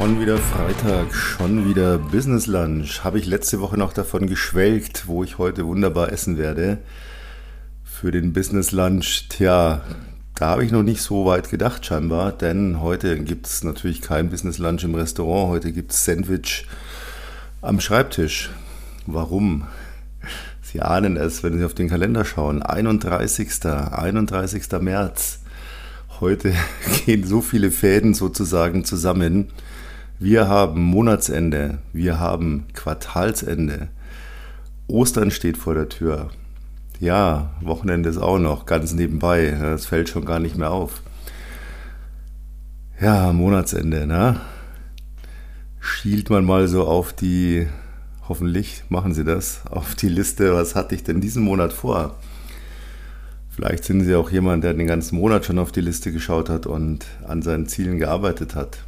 Schon wieder Freitag, schon wieder Business Lunch. Habe ich letzte Woche noch davon geschwelgt, wo ich heute wunderbar essen werde. Für den Business Lunch, tja, da habe ich noch nicht so weit gedacht scheinbar, denn heute gibt es natürlich kein Business Lunch im Restaurant, heute gibt es Sandwich am Schreibtisch. Warum? Sie ahnen es, wenn Sie auf den Kalender schauen. 31. 31. März. Heute gehen so viele Fäden sozusagen zusammen. Wir haben Monatsende, wir haben Quartalsende. Ostern steht vor der Tür. Ja, Wochenende ist auch noch ganz nebenbei. Das fällt schon gar nicht mehr auf. Ja, Monatsende, ne? Schielt man mal so auf die, hoffentlich machen Sie das, auf die Liste, was hatte ich denn diesen Monat vor? Vielleicht sind Sie auch jemand, der den ganzen Monat schon auf die Liste geschaut hat und an seinen Zielen gearbeitet hat.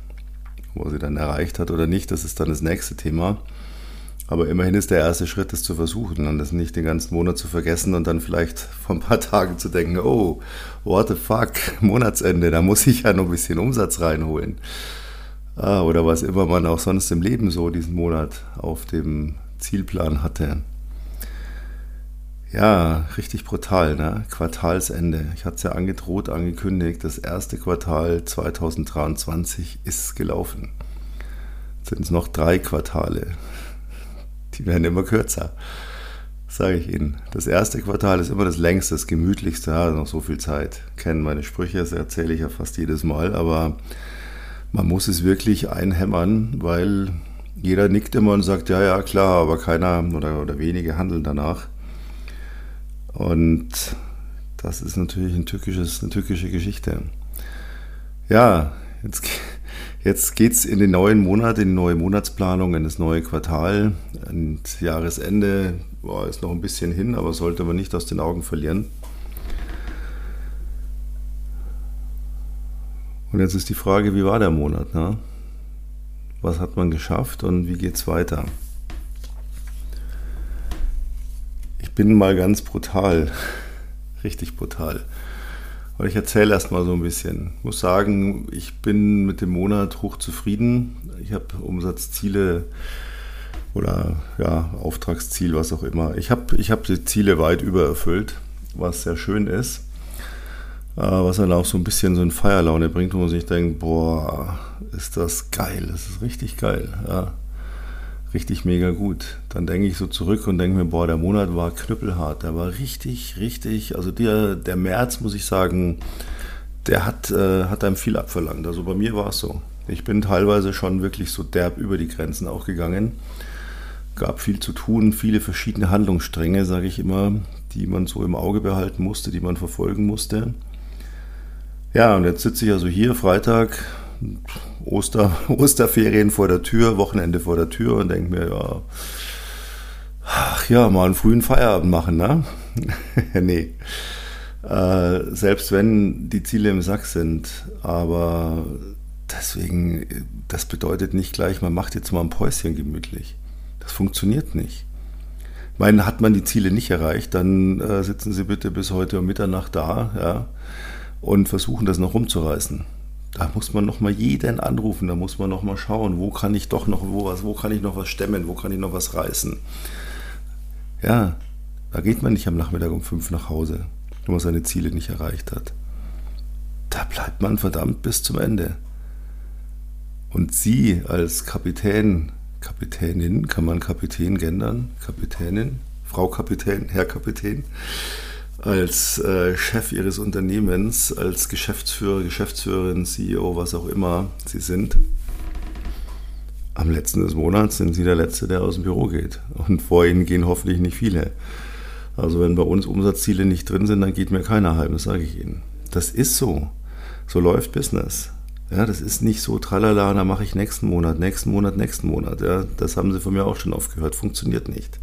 Wo sie dann erreicht hat oder nicht, das ist dann das nächste Thema. Aber immerhin ist der erste Schritt, das zu versuchen und das nicht den ganzen Monat zu vergessen und dann vielleicht vor ein paar Tagen zu denken, oh, what the fuck, Monatsende, da muss ich ja noch ein bisschen Umsatz reinholen. Ah, oder was immer man auch sonst im Leben so diesen Monat auf dem Zielplan hatte. Ja, richtig brutal, ne? Quartalsende. Ich hatte es ja angedroht, angekündigt, das erste Quartal 2023 ist gelaufen. Jetzt sind es noch drei Quartale. Die werden immer kürzer, sage ich Ihnen. Das erste Quartal ist immer das längste, das gemütlichste, ja, noch so viel Zeit. Kennen meine Sprüche, das erzähle ich ja fast jedes Mal, aber man muss es wirklich einhämmern, weil jeder nickt immer und sagt, ja, ja, klar, aber keiner oder, oder wenige handeln danach. Und das ist natürlich ein tückisches, eine tückische Geschichte. Ja, jetzt, jetzt geht es in den neuen Monat, in die neue Monatsplanung, in das neue Quartal. Und Jahresende boah, ist noch ein bisschen hin, aber sollte man nicht aus den Augen verlieren. Und jetzt ist die Frage, wie war der Monat? Ne? Was hat man geschafft und wie geht es weiter? Ich bin mal ganz brutal, richtig brutal. Und ich erzähle erst mal so ein bisschen. Ich muss sagen, ich bin mit dem Monat hochzufrieden. Ich habe Umsatzziele oder ja, Auftragsziel, was auch immer. Ich habe ich hab die Ziele weit übererfüllt, was sehr schön ist. Äh, was dann auch so ein bisschen so eine Feierlaune bringt, wo man sich denkt, boah, ist das geil, das ist richtig geil. Ja richtig mega gut. Dann denke ich so zurück und denke mir, boah, der Monat war knüppelhart. Der war richtig, richtig, also der, der März, muss ich sagen, der hat, äh, hat einem viel abverlangt. Also bei mir war es so. Ich bin teilweise schon wirklich so derb über die Grenzen auch gegangen. Gab viel zu tun, viele verschiedene Handlungsstränge, sage ich immer, die man so im Auge behalten musste, die man verfolgen musste. Ja, und jetzt sitze ich also hier Freitag, Oster, Osterferien vor der Tür, Wochenende vor der Tür und denke mir, ja, ach ja, mal einen frühen Feierabend machen, ne? nee. Äh, selbst wenn die Ziele im Sack sind, aber deswegen, das bedeutet nicht gleich, man macht jetzt mal ein Päuschen gemütlich. Das funktioniert nicht. Ich meine, hat man die Ziele nicht erreicht, dann äh, sitzen Sie bitte bis heute um Mitternacht da ja, und versuchen das noch rumzureißen. Da muss man noch mal jeden anrufen, da muss man noch mal schauen, wo kann ich doch noch wo was, wo kann ich noch was stemmen, wo kann ich noch was reißen. Ja, da geht man nicht am Nachmittag um fünf nach Hause, wenn man seine Ziele nicht erreicht hat. Da bleibt man verdammt bis zum Ende. Und Sie als Kapitän, Kapitänin, kann man Kapitän gendern? Kapitänin, Frau Kapitän, Herr Kapitän, als äh, Chef ihres Unternehmens, als Geschäftsführer, Geschäftsführerin, CEO, was auch immer sie sind. Am letzten des Monats sind sie der Letzte, der aus dem Büro geht. Und vor ihnen gehen hoffentlich nicht viele. Also wenn bei uns Umsatzziele nicht drin sind, dann geht mir keiner heim, das sage ich Ihnen. Das ist so. So läuft Business. Ja, das ist nicht so tralala, da mache ich nächsten Monat, nächsten Monat, nächsten Monat. Ja, das haben Sie von mir auch schon oft gehört. Funktioniert nicht.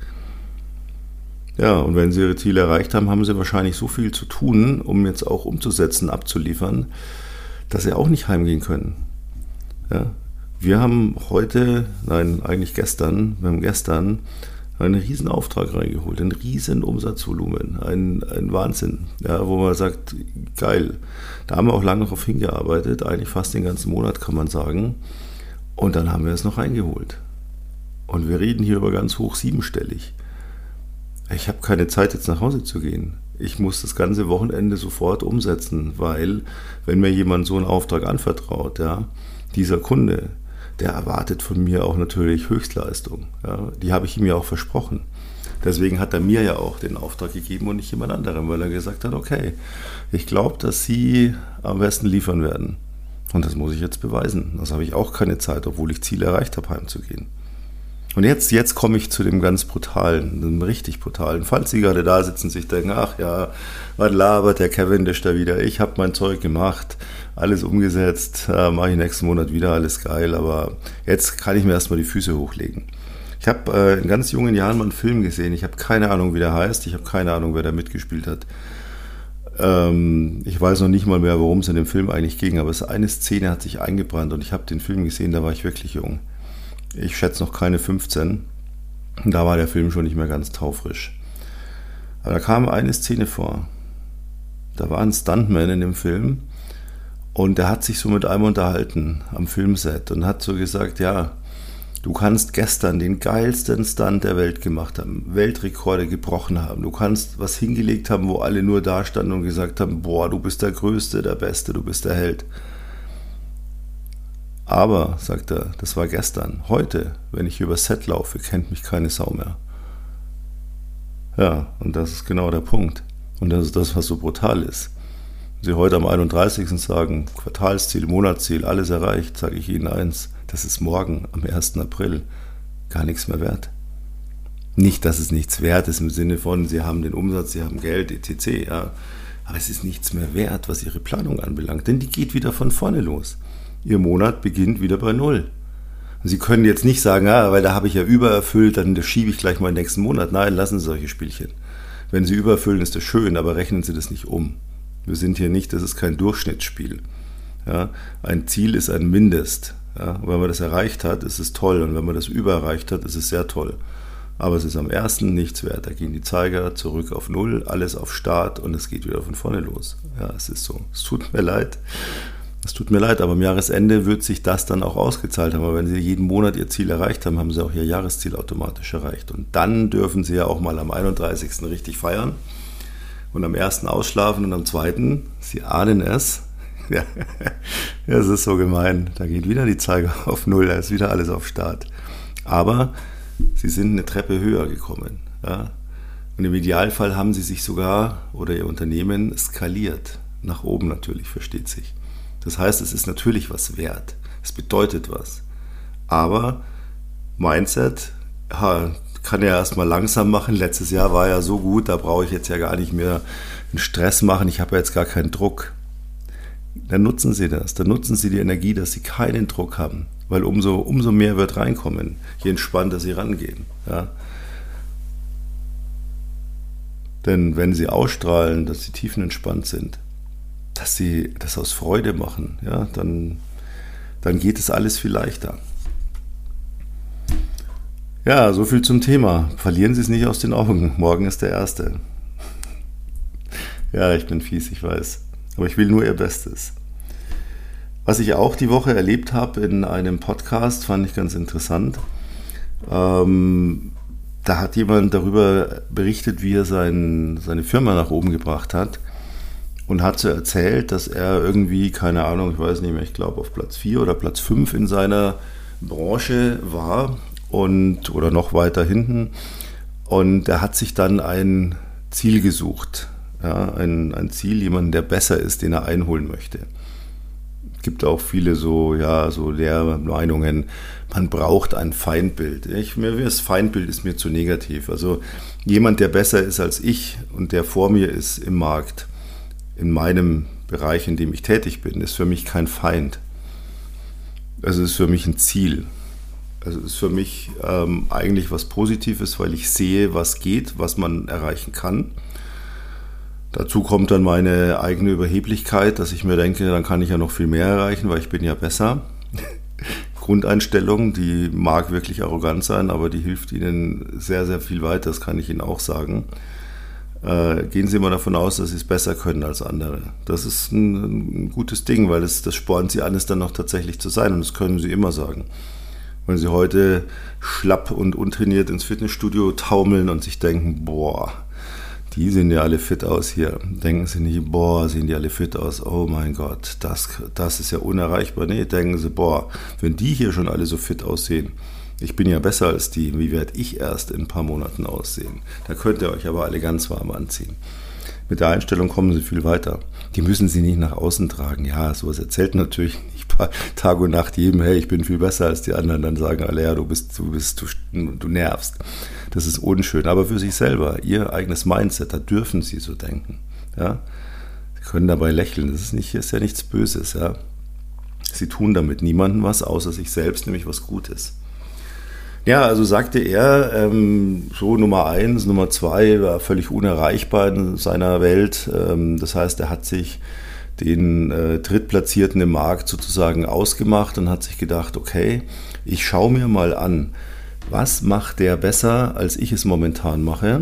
Ja, und wenn sie ihre Ziele erreicht haben, haben sie wahrscheinlich so viel zu tun, um jetzt auch umzusetzen, abzuliefern, dass sie auch nicht heimgehen können. Ja, wir haben heute, nein, eigentlich gestern, wir haben gestern einen riesen Auftrag reingeholt, ein riesen Umsatzvolumen, ein, ein Wahnsinn, ja, wo man sagt, geil. Da haben wir auch lange darauf hingearbeitet, eigentlich fast den ganzen Monat kann man sagen. Und dann haben wir es noch reingeholt. Und wir reden hier über ganz hoch siebenstellig. Ich habe keine Zeit, jetzt nach Hause zu gehen. Ich muss das ganze Wochenende sofort umsetzen, weil, wenn mir jemand so einen Auftrag anvertraut, ja, dieser Kunde, der erwartet von mir auch natürlich Höchstleistung. Ja, die habe ich ihm ja auch versprochen. Deswegen hat er mir ja auch den Auftrag gegeben und nicht jemand anderem, weil er gesagt hat, okay, ich glaube, dass Sie am besten liefern werden. Und das muss ich jetzt beweisen. Das habe ich auch keine Zeit, obwohl ich Ziel erreicht habe, heimzugehen. Und jetzt, jetzt komme ich zu dem ganz brutalen, dem richtig brutalen. Falls Sie gerade da sitzen sich denken, ach ja, was labert der der da wieder? Ich habe mein Zeug gemacht, alles umgesetzt, äh, mache ich nächsten Monat wieder, alles geil, aber jetzt kann ich mir erstmal die Füße hochlegen. Ich habe äh, in ganz jungen Jahren mal einen Film gesehen. Ich habe keine Ahnung, wie der heißt. Ich habe keine Ahnung, wer da mitgespielt hat. Ähm, ich weiß noch nicht mal mehr, worum es in dem Film eigentlich ging, aber es eine Szene hat sich eingebrannt und ich habe den Film gesehen, da war ich wirklich jung. Ich schätze noch keine 15. Da war der Film schon nicht mehr ganz taufrisch. Aber da kam eine Szene vor. Da war ein Stuntman in dem Film und der hat sich so mit einem unterhalten am Filmset und hat so gesagt, ja, Du kannst gestern den geilsten Stunt der Welt gemacht haben, Weltrekorde gebrochen haben. Du kannst was hingelegt haben, wo alle nur da standen und gesagt haben, boah, du bist der Größte, der Beste, du bist der Held. Aber, sagt er, das war gestern. Heute, wenn ich über Set laufe, kennt mich keine Sau mehr. Ja, und das ist genau der Punkt. Und das ist das, was so brutal ist. Wenn Sie heute am 31. sagen, Quartalsziel, Monatsziel, alles erreicht, sage ich Ihnen eins das ist morgen, am 1. April, gar nichts mehr wert. Nicht, dass es nichts wert ist im Sinne von, Sie haben den Umsatz, Sie haben Geld, etc. Ja. Aber es ist nichts mehr wert, was Ihre Planung anbelangt, denn die geht wieder von vorne los. Ihr Monat beginnt wieder bei Null. Sie können jetzt nicht sagen, ah, weil da habe ich ja übererfüllt, dann schiebe ich gleich mal den nächsten Monat. Nein, lassen Sie solche Spielchen. Wenn Sie überfüllen, ist das schön, aber rechnen Sie das nicht um. Wir sind hier nicht, das ist kein Durchschnittsspiel. Ja, ein Ziel ist ein Mindest. Ja, wenn man das erreicht hat, ist es toll. Und wenn man das übererreicht hat, ist es sehr toll. Aber es ist am ersten nichts wert. Da gehen die Zeiger zurück auf Null, alles auf Start und es geht wieder von vorne los. Ja, es ist so. Es tut mir leid. Es tut mir leid, aber am Jahresende wird sich das dann auch ausgezahlt haben. Aber wenn Sie jeden Monat Ihr Ziel erreicht haben, haben Sie auch Ihr Jahresziel automatisch erreicht. Und dann dürfen Sie ja auch mal am 31. richtig feiern und am ersten ausschlafen und am zweiten, Sie ahnen es, ja, es ist so gemein. Da geht wieder die Zeiger auf Null, da ist wieder alles auf Start. Aber sie sind eine Treppe höher gekommen. Ja? Und im Idealfall haben sie sich sogar oder ihr Unternehmen skaliert. Nach oben natürlich, versteht sich. Das heißt, es ist natürlich was wert. Es bedeutet was. Aber Mindset ja, kann ja erstmal langsam machen. Letztes Jahr war ja so gut, da brauche ich jetzt ja gar nicht mehr einen Stress machen. Ich habe ja jetzt gar keinen Druck dann nutzen Sie das. Dann nutzen Sie die Energie, dass Sie keinen Druck haben. Weil umso, umso mehr wird reinkommen, je entspannter Sie rangehen. Ja. Denn wenn Sie ausstrahlen, dass Sie tiefenentspannt sind, dass Sie das aus Freude machen, ja, dann, dann geht es alles viel leichter. Ja, so viel zum Thema. Verlieren Sie es nicht aus den Augen. Morgen ist der erste. Ja, ich bin fies, ich weiß. Aber ich will nur Ihr Bestes. Was ich auch die Woche erlebt habe in einem Podcast, fand ich ganz interessant. Ähm, da hat jemand darüber berichtet, wie er sein, seine Firma nach oben gebracht hat und hat so erzählt, dass er irgendwie, keine Ahnung, ich weiß nicht mehr, ich glaube auf Platz 4 oder Platz 5 in seiner Branche war und oder noch weiter hinten. Und er hat sich dann ein Ziel gesucht ja, ein, ein Ziel, jemanden, der besser ist, den er einholen möchte. Es gibt auch viele so, ja, so Lehrmeinungen, man braucht ein Feindbild. Ich, mir, das Feindbild ist mir zu negativ. Also jemand, der besser ist als ich und der vor mir ist im Markt, in meinem Bereich, in dem ich tätig bin, ist für mich kein Feind. Also ist für mich ein Ziel. Also ist für mich ähm, eigentlich was Positives, weil ich sehe, was geht, was man erreichen kann Dazu kommt dann meine eigene Überheblichkeit, dass ich mir denke, dann kann ich ja noch viel mehr erreichen, weil ich bin ja besser. Grundeinstellung, die mag wirklich arrogant sein, aber die hilft Ihnen sehr, sehr viel weiter, das kann ich Ihnen auch sagen. Äh, gehen Sie mal davon aus, dass Sie es besser können als andere. Das ist ein, ein gutes Ding, weil das, das spornt Sie an, es dann noch tatsächlich zu sein und das können Sie immer sagen. Wenn sie heute schlapp und untrainiert ins Fitnessstudio taumeln und sich denken, boah, die sehen ja alle fit aus hier. Denken sie nicht, boah, sehen die alle fit aus. Oh mein Gott, das, das ist ja unerreichbar. Nee, denken sie, boah, wenn die hier schon alle so fit aussehen, ich bin ja besser als die, wie werde ich erst in ein paar Monaten aussehen? Da könnt ihr euch aber alle ganz warm anziehen. Mit der Einstellung kommen sie viel weiter. Die müssen sie nicht nach außen tragen. Ja, sowas erzählt natürlich nicht Tag und Nacht jedem, hey, ich bin viel besser als die anderen. Dann sagen alle, ja, du bist, du bist, du, du nervst. Das ist unschön. Aber für sich selber, ihr eigenes Mindset, da dürfen sie so denken. Ja? Sie können dabei lächeln. Das ist, nicht, ist ja nichts Böses. Ja? Sie tun damit niemandem was, außer sich selbst, nämlich was Gutes. Ja, also sagte er, ähm, so Nummer eins, Nummer zwei war völlig unerreichbar in seiner Welt. Ähm, das heißt, er hat sich den äh, Drittplatzierten im Markt sozusagen ausgemacht und hat sich gedacht, okay, ich schaue mir mal an, was macht der besser, als ich es momentan mache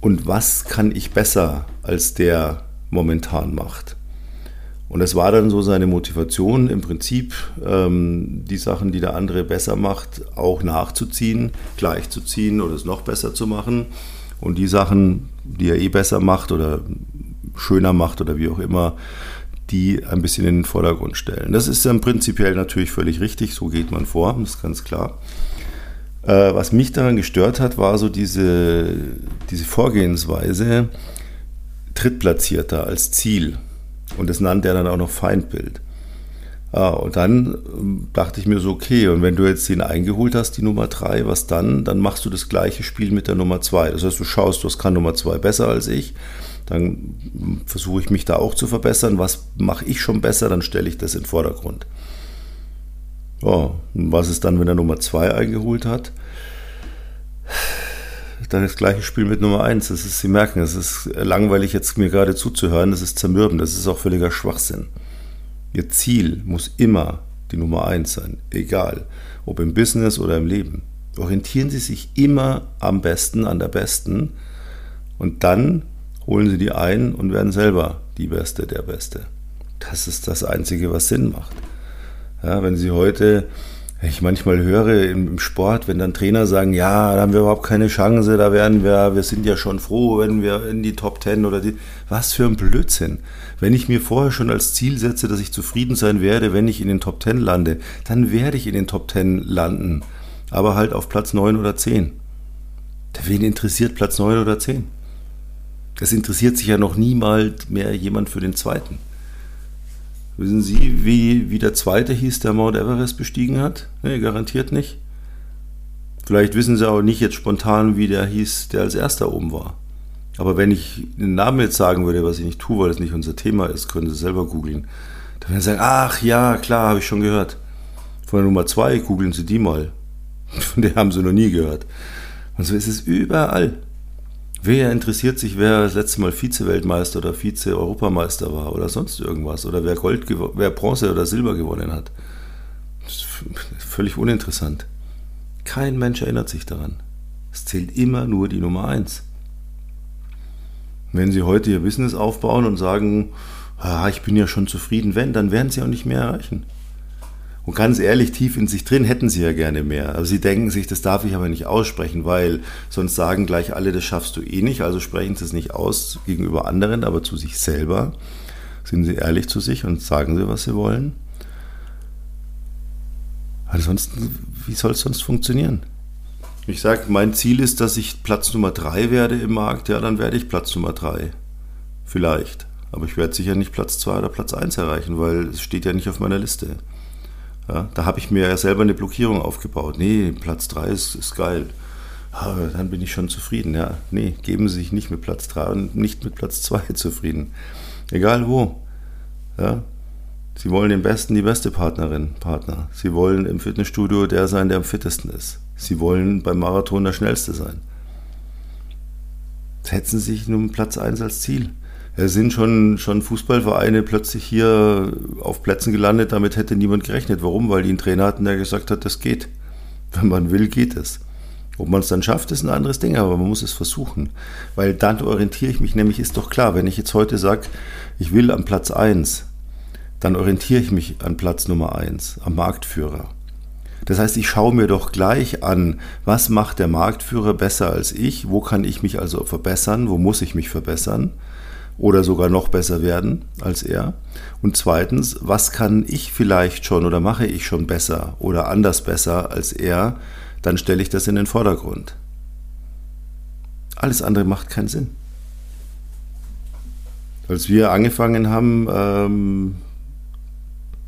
und was kann ich besser, als der momentan macht. Und das war dann so seine Motivation, im Prinzip ähm, die Sachen, die der andere besser macht, auch nachzuziehen, gleichzuziehen oder es noch besser zu machen. Und die Sachen, die er eh besser macht oder schöner macht oder wie auch immer, die ein bisschen in den Vordergrund stellen. Das ist dann prinzipiell natürlich völlig richtig, so geht man vor, das ist ganz klar. Äh, was mich daran gestört hat, war so diese, diese Vorgehensweise, Drittplatzierter als Ziel. Und das nannte er dann auch noch Feindbild. Ah, und dann ähm, dachte ich mir so, okay, und wenn du jetzt den eingeholt hast, die Nummer 3, was dann? Dann machst du das gleiche Spiel mit der Nummer 2. Das heißt, du schaust, was kann Nummer 2 besser als ich. Dann versuche ich mich da auch zu verbessern. Was mache ich schon besser? Dann stelle ich das in den Vordergrund. Ja, und was ist dann, wenn er Nummer 2 eingeholt hat? Dann das gleiche Spiel mit Nummer 1. Das ist, Sie merken, es ist langweilig, jetzt mir gerade zuzuhören. Das ist zermürbend, das ist auch völliger Schwachsinn. Ihr Ziel muss immer die Nummer 1 sein, egal, ob im Business oder im Leben. Orientieren Sie sich immer am besten, an der Besten und dann holen Sie die ein und werden selber die Beste, der Beste. Das ist das Einzige, was Sinn macht. Ja, wenn Sie heute ich manchmal höre im Sport, wenn dann Trainer sagen, ja, da haben wir überhaupt keine Chance, da werden wir, wir sind ja schon froh, wenn wir in die Top Ten oder die, was für ein Blödsinn. Wenn ich mir vorher schon als Ziel setze, dass ich zufrieden sein werde, wenn ich in den Top Ten lande, dann werde ich in den Top Ten landen. Aber halt auf Platz 9 oder 10. Wen interessiert Platz 9 oder 10? Es interessiert sich ja noch niemals mehr jemand für den zweiten. Wissen Sie, wie, wie der zweite hieß, der Mount Everest bestiegen hat? Nee, garantiert nicht. Vielleicht wissen Sie auch nicht jetzt spontan, wie der hieß, der als erster oben war. Aber wenn ich den Namen jetzt sagen würde, was ich nicht tue, weil es nicht unser Thema ist, können Sie selber googeln. Dann werden Sie sagen, ach ja, klar, habe ich schon gehört. Von der Nummer zwei googeln Sie die mal. Von der haben Sie noch nie gehört. Und so ist es überall. Wer interessiert sich, wer das letzte Mal Vize-Weltmeister oder Vize-Europameister war oder sonst irgendwas oder wer Gold, wer Bronze oder Silber gewonnen hat? Das ist völlig uninteressant. Kein Mensch erinnert sich daran. Es zählt immer nur die Nummer eins. Wenn Sie heute Ihr Business aufbauen und sagen, ah, ich bin ja schon zufrieden, wenn, dann werden Sie auch nicht mehr erreichen. Und ganz ehrlich, tief in sich drin hätten sie ja gerne mehr. Aber sie denken sich, das darf ich aber nicht aussprechen, weil sonst sagen gleich alle, das schaffst du eh nicht. Also sprechen sie es nicht aus gegenüber anderen, aber zu sich selber. Sind sie ehrlich zu sich und sagen sie, was sie wollen. Ansonsten, wie soll es sonst funktionieren? Ich sage, mein Ziel ist, dass ich Platz Nummer drei werde im Markt. Ja, dann werde ich Platz Nummer drei. Vielleicht. Aber ich werde sicher nicht Platz zwei oder Platz eins erreichen, weil es steht ja nicht auf meiner Liste. Ja, da habe ich mir ja selber eine Blockierung aufgebaut. Nee, Platz 3 ist, ist geil. Ja, dann bin ich schon zufrieden. Ja, nee, geben Sie sich nicht mit Platz 3 und nicht mit Platz 2 zufrieden. Egal wo. Ja, Sie wollen den Besten, die beste Partnerin, Partner. Sie wollen im Fitnessstudio der sein, der am fittesten ist. Sie wollen beim Marathon der Schnellste sein. Setzen Sie sich nun Platz 1 als Ziel. Sind schon, schon Fußballvereine plötzlich hier auf Plätzen gelandet, damit hätte niemand gerechnet. Warum? Weil die einen Trainer hatten, der gesagt hat, das geht. Wenn man will, geht es. Ob man es dann schafft, ist ein anderes Ding, aber man muss es versuchen. Weil dann orientiere ich mich, nämlich ist doch klar, wenn ich jetzt heute sage, ich will am Platz 1, dann orientiere ich mich an Platz Nummer 1, am Marktführer. Das heißt, ich schaue mir doch gleich an, was macht der Marktführer besser als ich, wo kann ich mich also verbessern, wo muss ich mich verbessern oder sogar noch besser werden als er. Und zweitens, was kann ich vielleicht schon oder mache ich schon besser oder anders besser als er, dann stelle ich das in den Vordergrund. Alles andere macht keinen Sinn. Als wir angefangen haben, ähm,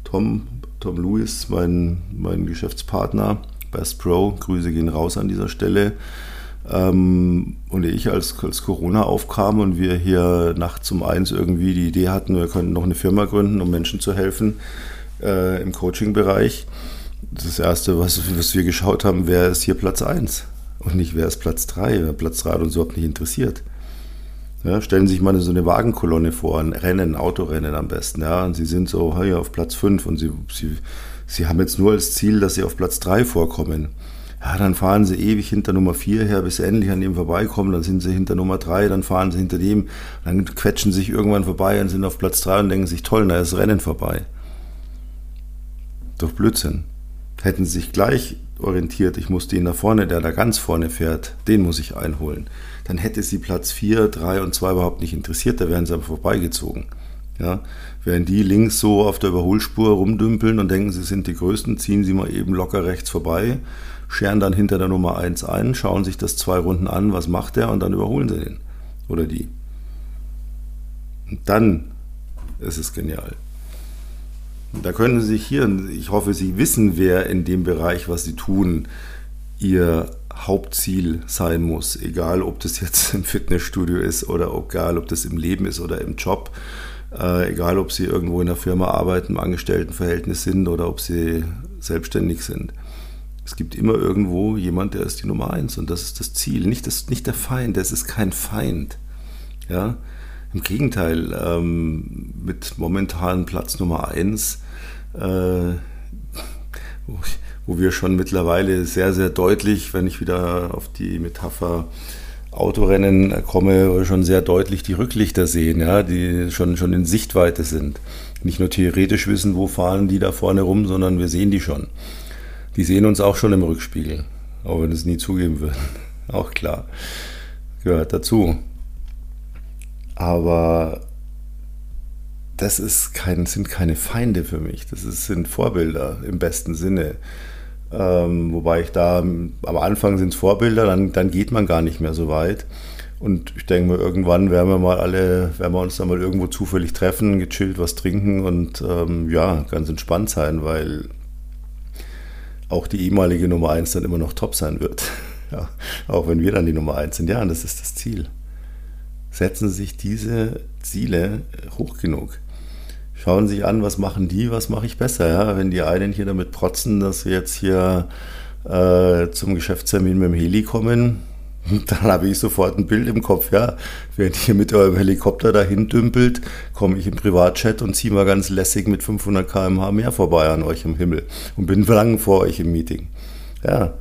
Tom Tom Lewis, mein, mein Geschäftspartner, Best Pro, Grüße gehen raus an dieser Stelle. Ähm, und ich, als, als Corona aufkam und wir hier nachts um eins irgendwie die Idee hatten, wir könnten noch eine Firma gründen, um Menschen zu helfen äh, im Coaching-Bereich. Das Erste, was, was wir geschaut haben, wer ist hier Platz 1 und nicht wer ist Platz 3. Platz 3 hat uns überhaupt nicht interessiert. Ja, stellen Sie sich mal so eine Wagenkolonne vor, ein Rennen, Autorennen am besten. Ja, und Sie sind so hey, auf Platz 5 und Sie, Sie, Sie haben jetzt nur als Ziel, dass Sie auf Platz 3 vorkommen. Ja, dann fahren Sie ewig hinter Nummer 4 her, bis Sie endlich an dem vorbeikommen. Dann sind Sie hinter Nummer 3, dann fahren Sie hinter dem, dann quetschen Sie sich irgendwann vorbei und sind auf Platz 3 und denken sich, toll, da ist Rennen vorbei. Doch Blödsinn. Hätten Sie sich gleich orientiert, ich muss den da vorne, der da ganz vorne fährt, den muss ich einholen dann hätte sie Platz 4, 3 und 2 überhaupt nicht interessiert, da wären sie aber vorbeigezogen. Ja, während die links so auf der Überholspur rumdümpeln und denken, sie sind die Größten, ziehen sie mal eben locker rechts vorbei, scheren dann hinter der Nummer 1 ein, schauen sich das zwei Runden an, was macht der und dann überholen sie den oder die. Und dann ist es genial. Da können Sie sich hier, ich hoffe, Sie wissen, wer in dem Bereich, was Sie tun, Ihr Hauptziel sein muss, egal ob das jetzt im Fitnessstudio ist oder egal ob das im Leben ist oder im Job, äh, egal ob sie irgendwo in der Firma arbeiten, im Angestelltenverhältnis sind oder ob sie selbstständig sind. Es gibt immer irgendwo jemand, der ist die Nummer eins und das ist das Ziel, nicht, das, nicht der Feind, das ist kein Feind. Ja? Im Gegenteil, ähm, mit momentan Platz Nummer eins äh, wo wir schon mittlerweile sehr, sehr deutlich, wenn ich wieder auf die Metapher Autorennen komme, schon sehr deutlich die Rücklichter sehen, ja, die schon, schon in Sichtweite sind. Nicht nur theoretisch wissen, wo fahren die da vorne rum, sondern wir sehen die schon. Die sehen uns auch schon im Rückspiegel, auch wenn es nie zugeben würden. Auch klar. Gehört dazu. Aber das ist kein, sind keine Feinde für mich. Das ist, sind Vorbilder im besten Sinne. Ähm, wobei ich da am Anfang sind es Vorbilder, dann, dann geht man gar nicht mehr so weit. Und ich denke mal, irgendwann werden wir mal alle, werden wir uns dann mal irgendwo zufällig treffen, gechillt was trinken und ähm, ja, ganz entspannt sein, weil auch die ehemalige Nummer 1 dann immer noch top sein wird. ja, auch wenn wir dann die Nummer 1 sind. Ja, und das ist das Ziel. Setzen sich diese Ziele hoch genug schauen sich an, was machen die, was mache ich besser. Ja? Wenn die einen hier damit protzen, dass sie jetzt hier äh, zum Geschäftstermin mit dem Heli kommen, dann habe ich sofort ein Bild im Kopf, ja. Während ihr mit eurem Helikopter dahin dümpelt, komme ich im Privatchat und ziehe mal ganz lässig mit 500 km/h mehr vorbei an euch im Himmel und bin lang vor euch im Meeting. Ja,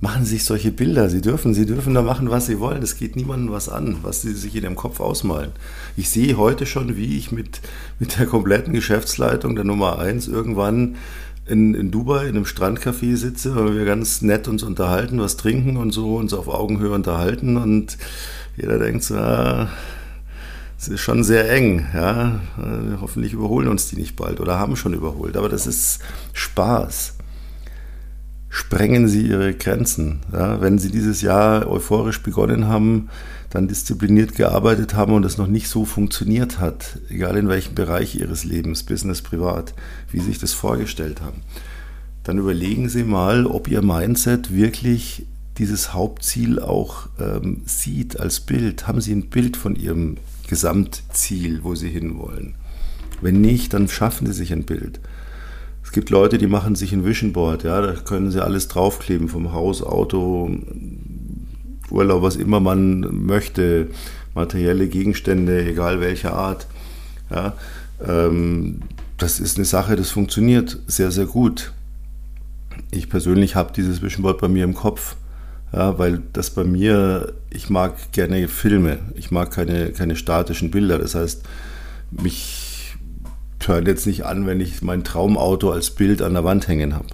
machen Sie sich solche Bilder. Sie dürfen, Sie dürfen da machen, was Sie wollen. Es geht niemandem was an, was Sie sich in Ihrem Kopf ausmalen. Ich sehe heute schon, wie ich mit, mit der kompletten Geschäftsleitung der Nummer 1 irgendwann in, in Dubai in einem Strandcafé sitze, weil wir ganz nett uns unterhalten, was trinken und so, uns auf Augenhöhe unterhalten und jeder denkt so, ah, es ist schon sehr eng, ja. Hoffentlich überholen uns die nicht bald oder haben schon überholt. Aber das ist Spaß sprengen sie ihre Grenzen. Ja, wenn sie dieses Jahr euphorisch begonnen haben, dann diszipliniert gearbeitet haben und es noch nicht so funktioniert hat, egal in welchem Bereich ihres Lebens, Business, Privat, wie sie sich das vorgestellt haben, dann überlegen Sie mal, ob Ihr Mindset wirklich dieses Hauptziel auch ähm, sieht als Bild. Haben Sie ein Bild von Ihrem Gesamtziel, wo Sie hinwollen? Wenn nicht, dann schaffen Sie sich ein Bild. Es gibt Leute, die machen sich ein Vision Board, ja, da können sie alles draufkleben, vom Haus, Auto, Urlaub, was immer man möchte, materielle Gegenstände, egal welcher Art. Ja, ähm, das ist eine Sache, das funktioniert sehr, sehr gut. Ich persönlich habe dieses Board bei mir im Kopf, ja, weil das bei mir, ich mag gerne Filme, ich mag keine, keine statischen Bilder. Das heißt, mich hört jetzt nicht an, wenn ich mein Traumauto als Bild an der Wand hängen habe.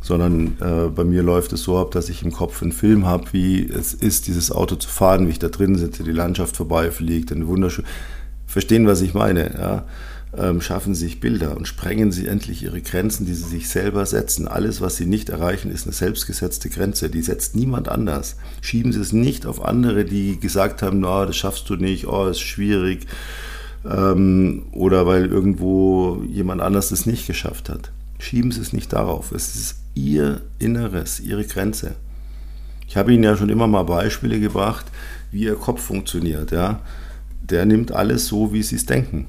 Sondern äh, bei mir läuft es so ab, dass ich im Kopf einen Film habe, wie es ist, dieses Auto zu fahren, wie ich da drin sitze, die Landschaft vorbeifliegt, eine wunderschön. Verstehen, was ich meine, ja? Ähm, schaffen Sie sich Bilder und sprengen Sie endlich Ihre Grenzen, die Sie sich selber setzen. Alles, was Sie nicht erreichen, ist eine selbstgesetzte Grenze. Die setzt niemand anders. Schieben Sie es nicht auf andere, die gesagt haben, no, das schaffst du nicht, oh, ist schwierig. Ähm, oder weil irgendwo jemand anders es nicht geschafft hat. Schieben Sie es nicht darauf. Es ist Ihr Inneres, Ihre Grenze. Ich habe Ihnen ja schon immer mal Beispiele gebracht, wie Ihr Kopf funktioniert. Ja? Der nimmt alles so, wie Sie es denken.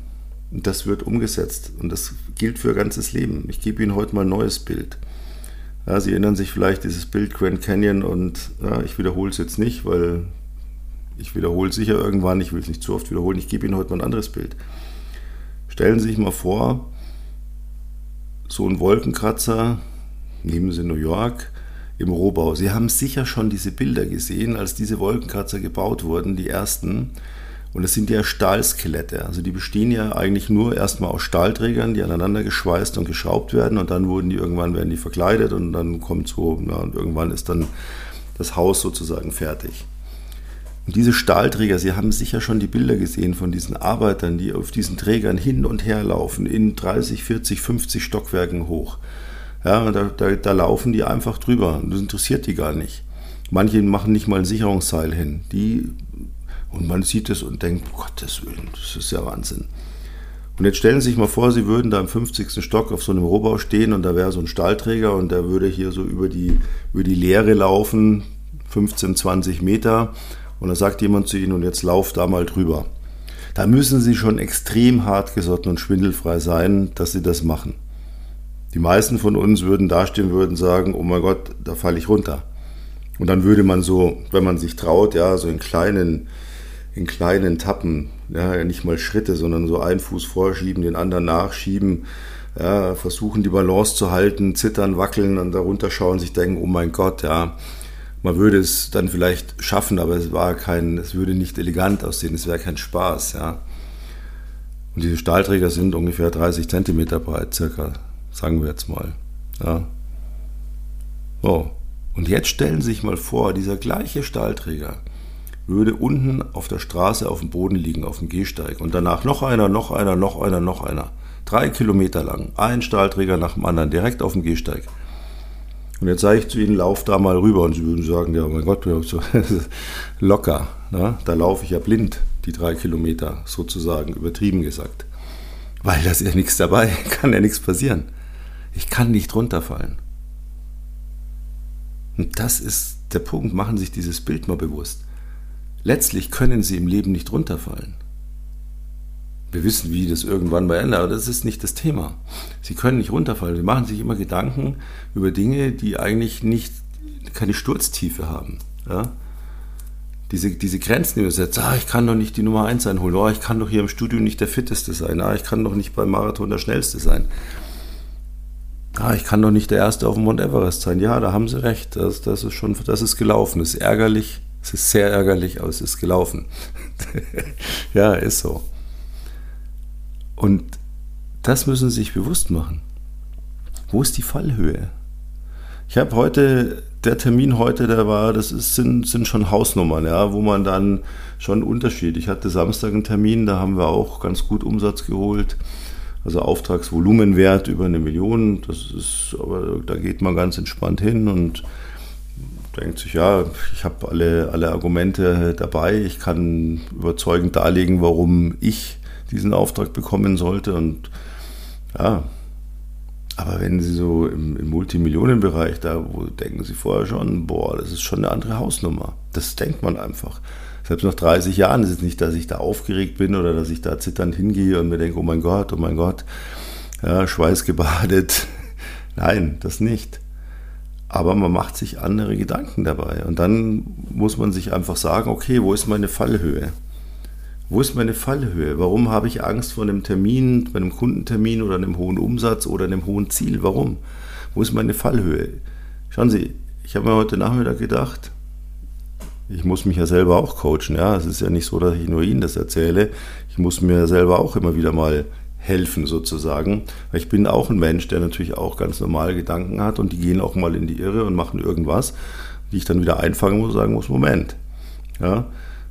Und das wird umgesetzt. Und das gilt für Ihr ganzes Leben. Ich gebe Ihnen heute mal ein neues Bild. Ja, Sie erinnern sich vielleicht dieses Bild Grand Canyon und ja, ich wiederhole es jetzt nicht, weil ich wiederhole es sicher irgendwann, ich will es nicht zu oft wiederholen. Ich gebe Ihnen heute mal ein anderes Bild. Stellen Sie sich mal vor, so ein Wolkenkratzer, nehmen Sie New York, im Rohbau. Sie haben sicher schon diese Bilder gesehen, als diese Wolkenkratzer gebaut wurden, die ersten. Und das sind ja Stahlskelette. Also die bestehen ja eigentlich nur erstmal aus Stahlträgern, die aneinander geschweißt und geschraubt werden und dann wurden die irgendwann werden die verkleidet und dann kommt so, na, und irgendwann ist dann das Haus sozusagen fertig. Und diese Stahlträger, Sie haben sicher schon die Bilder gesehen von diesen Arbeitern, die auf diesen Trägern hin und her laufen, in 30, 40, 50 Stockwerken hoch. Ja, da, da, da laufen die einfach drüber. Das interessiert die gar nicht. Manche machen nicht mal ein Sicherungsseil hin. Die, und man sieht es und denkt, um Gottes Willen, das ist ja Wahnsinn. Und jetzt stellen Sie sich mal vor, Sie würden da im 50. Stock auf so einem Rohbau stehen und da wäre so ein Stahlträger und der würde hier so über die, über die Leere laufen, 15, 20 Meter. Und da sagt jemand zu Ihnen, und jetzt lauf da mal drüber. Da müssen Sie schon extrem hartgesotten und schwindelfrei sein, dass Sie das machen. Die meisten von uns würden dastehen, würden sagen, oh mein Gott, da falle ich runter. Und dann würde man so, wenn man sich traut, ja, so in kleinen, in kleinen Tappen, ja, nicht mal Schritte, sondern so einen Fuß vorschieben, den anderen nachschieben, ja, versuchen die Balance zu halten, zittern, wackeln und darunter schauen, sich denken, oh mein Gott, ja, man würde es dann vielleicht schaffen, aber es war kein, es würde nicht elegant aussehen, es wäre kein Spaß, ja. Und diese Stahlträger sind ungefähr 30 Zentimeter breit, circa sagen wir jetzt mal. Ja. So. Und jetzt stellen Sie sich mal vor, dieser gleiche Stahlträger würde unten auf der Straße auf dem Boden liegen, auf dem Gehsteig. Und danach noch einer, noch einer, noch einer, noch einer. Drei Kilometer lang. Ein Stahlträger nach dem anderen, direkt auf dem Gehsteig. Und jetzt sage ich zu Ihnen, lauf da mal rüber. Und Sie würden sagen, ja, mein Gott, locker. Ne? Da laufe ich ja blind, die drei Kilometer sozusagen, übertrieben gesagt. Weil da ist ja nichts dabei, kann ja nichts passieren. Ich kann nicht runterfallen. Und das ist der Punkt, machen Sie sich dieses Bild mal bewusst. Letztlich können Sie im Leben nicht runterfallen. Wir wissen, wie das irgendwann mal endet, aber das ist nicht das Thema. Sie können nicht runterfallen. Sie machen sich immer Gedanken über Dinge, die eigentlich nicht, keine Sturztiefe haben. Ja? Diese, diese Grenzen, die man setzt, ah, ich kann doch nicht die Nummer 1 einholen, oh, ich kann doch hier im Studio nicht der Fitteste sein, ah, ich kann doch nicht beim Marathon der Schnellste sein ah, ich kann doch nicht der Erste auf dem Mount Everest sein. Ja, da haben Sie recht. Das, das ist schon, das ist gelaufen. Das ist ärgerlich. Es ist sehr ärgerlich, aber es ist gelaufen. ja, ist so. Und das müssen Sie sich bewusst machen. Wo ist die Fallhöhe? Ich habe heute, der Termin heute, der war, das ist, sind, sind schon Hausnummern, ja, wo man dann schon Unterschied. Ich hatte Samstag einen Termin, da haben wir auch ganz gut Umsatz geholt. Also Auftragsvolumenwert über eine Million, das ist, aber da geht man ganz entspannt hin und denkt sich, ja, ich habe alle, alle Argumente dabei, ich kann überzeugend darlegen, warum ich diesen Auftrag bekommen sollte und ja, aber wenn Sie so im, im Multimillionenbereich, da wo denken Sie vorher schon, boah, das ist schon eine andere Hausnummer. Das denkt man einfach selbst nach 30 Jahren ist es nicht, dass ich da aufgeregt bin oder dass ich da zitternd hingehe und mir denke, oh mein Gott, oh mein Gott, ja, schweißgebadet. Nein, das nicht. Aber man macht sich andere Gedanken dabei. Und dann muss man sich einfach sagen, okay, wo ist meine Fallhöhe? Wo ist meine Fallhöhe? Warum habe ich Angst vor einem Termin, bei einem Kundentermin oder einem hohen Umsatz oder einem hohen Ziel? Warum? Wo ist meine Fallhöhe? Schauen Sie, ich habe mir heute Nachmittag gedacht, ich muss mich ja selber auch coachen. Ja, es ist ja nicht so, dass ich nur Ihnen das erzähle. Ich muss mir selber auch immer wieder mal helfen sozusagen. Weil ich bin auch ein Mensch, der natürlich auch ganz normal Gedanken hat und die gehen auch mal in die Irre und machen irgendwas, die ich dann wieder einfangen muss und sagen muss, Moment. Ja,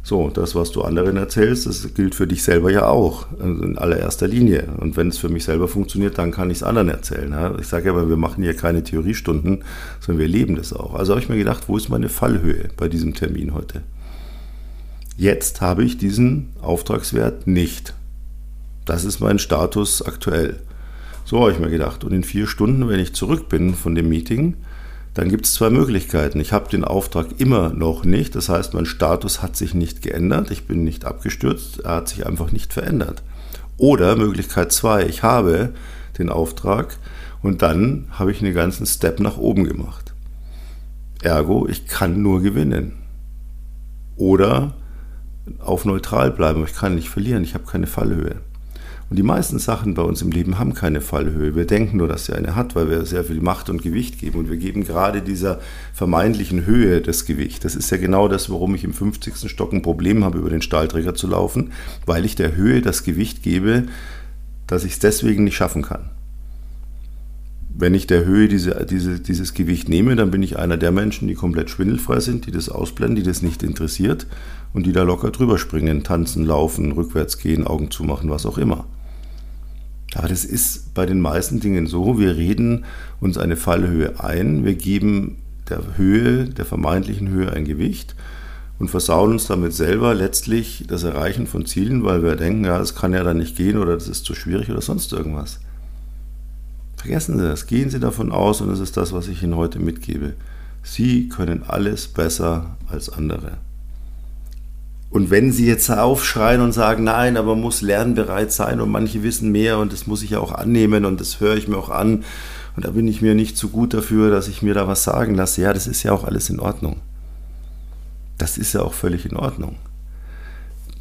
so, das, was du anderen erzählst, das gilt für dich selber ja auch, also in allererster Linie. Und wenn es für mich selber funktioniert, dann kann ich es anderen erzählen. Ja? Ich sage ja, aber wir machen hier keine Theoriestunden, sondern wir leben das auch. Also habe ich mir gedacht, wo ist meine Fallhöhe bei diesem Termin heute? Jetzt habe ich diesen Auftragswert nicht. Das ist mein Status aktuell. So habe ich mir gedacht. Und in vier Stunden, wenn ich zurück bin von dem Meeting, dann gibt es zwei Möglichkeiten. Ich habe den Auftrag immer noch nicht. Das heißt, mein Status hat sich nicht geändert. Ich bin nicht abgestürzt. Er hat sich einfach nicht verändert. Oder Möglichkeit zwei, ich habe den Auftrag und dann habe ich einen ganzen Step nach oben gemacht. Ergo, ich kann nur gewinnen. Oder auf neutral bleiben, ich kann nicht verlieren, ich habe keine Fallhöhe. Und die meisten Sachen bei uns im Leben haben keine Fallhöhe. Wir denken nur, dass sie eine hat, weil wir sehr viel Macht und Gewicht geben. Und wir geben gerade dieser vermeintlichen Höhe das Gewicht. Das ist ja genau das, warum ich im 50. Stock ein Problem habe, über den Stahlträger zu laufen, weil ich der Höhe das Gewicht gebe, dass ich es deswegen nicht schaffen kann. Wenn ich der Höhe diese, diese, dieses Gewicht nehme, dann bin ich einer der Menschen, die komplett schwindelfrei sind, die das ausblenden, die das nicht interessiert und die da locker drüber springen, tanzen, laufen, rückwärts gehen, Augen zumachen, was auch immer. Aber das ist bei den meisten Dingen so, wir reden uns eine Fallhöhe ein, wir geben der Höhe, der vermeintlichen Höhe ein Gewicht und versauen uns damit selber letztlich das Erreichen von Zielen, weil wir denken, ja, es kann ja dann nicht gehen oder das ist zu schwierig oder sonst irgendwas. Vergessen Sie das, gehen Sie davon aus und das ist das, was ich Ihnen heute mitgebe. Sie können alles besser als andere. Und wenn sie jetzt aufschreien und sagen, nein, aber man muss lernbereit sein und manche wissen mehr und das muss ich ja auch annehmen und das höre ich mir auch an und da bin ich mir nicht so gut dafür, dass ich mir da was sagen lasse, ja, das ist ja auch alles in Ordnung. Das ist ja auch völlig in Ordnung.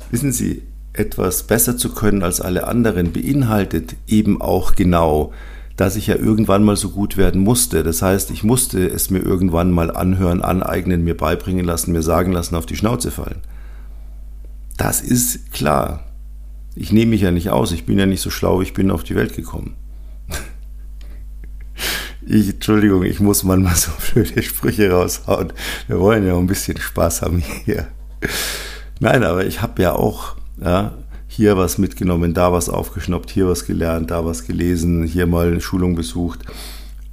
Wissen Sie, etwas besser zu können als alle anderen beinhaltet eben auch genau, dass ich ja irgendwann mal so gut werden musste. Das heißt, ich musste es mir irgendwann mal anhören, aneignen, mir beibringen lassen, mir sagen lassen, auf die Schnauze fallen. Das ist klar. Ich nehme mich ja nicht aus. Ich bin ja nicht so schlau, ich bin auf die Welt gekommen. Ich, Entschuldigung, ich muss manchmal so blöde Sprüche raushauen. Wir wollen ja auch ein bisschen Spaß haben hier. Nein, aber ich habe ja auch ja, hier was mitgenommen, da was aufgeschnappt, hier was gelernt, da was gelesen, hier mal eine Schulung besucht.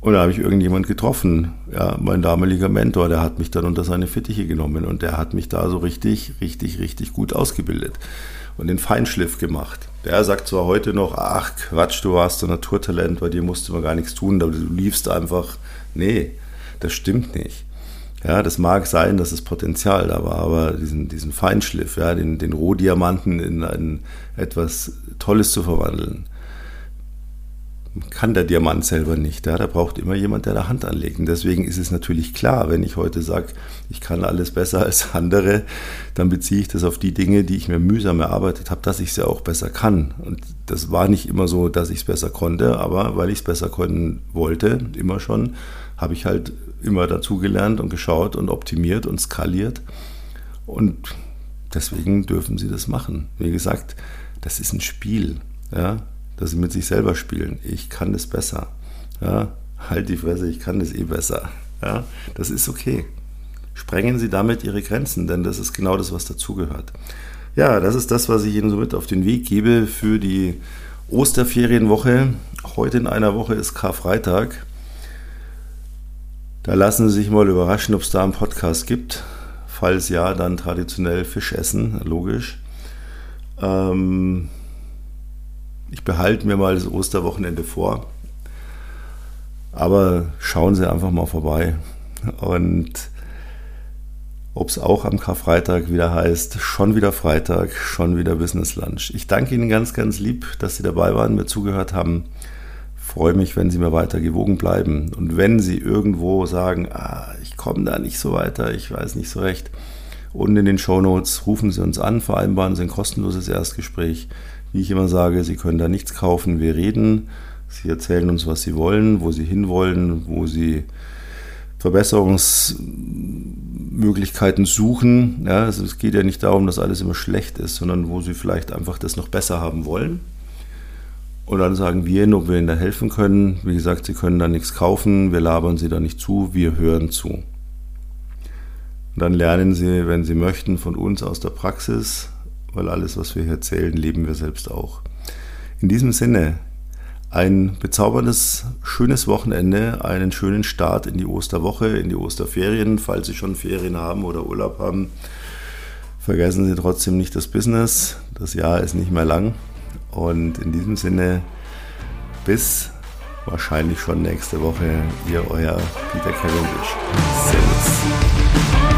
Und da habe ich irgendjemand getroffen, ja, mein damaliger Mentor, der hat mich dann unter seine Fittiche genommen und der hat mich da so richtig, richtig, richtig gut ausgebildet und den Feinschliff gemacht. Der sagt zwar heute noch, ach Quatsch, du warst ein Naturtalent, bei dir musste man gar nichts tun, aber du liefst einfach. Nee, das stimmt nicht. Ja, das mag sein, dass das Potenzial da war, aber diesen, diesen Feinschliff, ja, den, den Rohdiamanten in ein, etwas Tolles zu verwandeln, kann der Diamant selber nicht. Ja? Da braucht immer jemand, der da Hand anlegt. Und deswegen ist es natürlich klar, wenn ich heute sage, ich kann alles besser als andere, dann beziehe ich das auf die Dinge, die ich mir mühsam erarbeitet habe, dass ich sie auch besser kann. Und das war nicht immer so, dass ich es besser konnte, aber weil ich es besser können wollte, immer schon, habe ich halt immer dazugelernt und geschaut und optimiert und skaliert. Und deswegen dürfen sie das machen. Wie gesagt, das ist ein Spiel. Ja? Dass sie mit sich selber spielen. Ich kann das besser. Ja, halt die Fresse, ich kann das eh besser. Ja, das ist okay. Sprengen Sie damit Ihre Grenzen, denn das ist genau das, was dazugehört. Ja, das ist das, was ich Ihnen somit auf den Weg gebe für die Osterferienwoche. Heute in einer Woche ist Karfreitag. Da lassen Sie sich mal überraschen, ob es da einen Podcast gibt. Falls ja, dann traditionell Fisch essen, logisch. Ähm, ich behalte mir mal das Osterwochenende vor. Aber schauen Sie einfach mal vorbei. Und ob es auch am Karfreitag wieder heißt, schon wieder Freitag, schon wieder Business Lunch. Ich danke Ihnen ganz, ganz lieb, dass Sie dabei waren, mir zugehört haben. Freue mich, wenn Sie mir weiter gewogen bleiben. Und wenn Sie irgendwo sagen, ah, ich komme da nicht so weiter, ich weiß nicht so recht, unten in den Show Notes rufen Sie uns an, vereinbaren Sie ein kostenloses Erstgespräch. Wie ich immer sage, Sie können da nichts kaufen, wir reden. Sie erzählen uns, was Sie wollen, wo Sie hinwollen, wo Sie Verbesserungsmöglichkeiten suchen. Ja, also es geht ja nicht darum, dass alles immer schlecht ist, sondern wo Sie vielleicht einfach das noch besser haben wollen. Und dann sagen wir ihnen, ob wir ihnen da helfen können. Wie gesagt, sie können da nichts kaufen, wir labern sie da nicht zu, wir hören zu. Und dann lernen sie, wenn sie möchten, von uns aus der Praxis, weil alles, was wir hier erzählen, leben wir selbst auch. In diesem Sinne, ein bezauberndes, schönes Wochenende, einen schönen Start in die Osterwoche, in die Osterferien, falls Sie schon Ferien haben oder Urlaub haben. Vergessen Sie trotzdem nicht das Business. Das Jahr ist nicht mehr lang. Und in diesem Sinne, bis wahrscheinlich schon nächste Woche, ihr euer Peter Cavendish. Servus.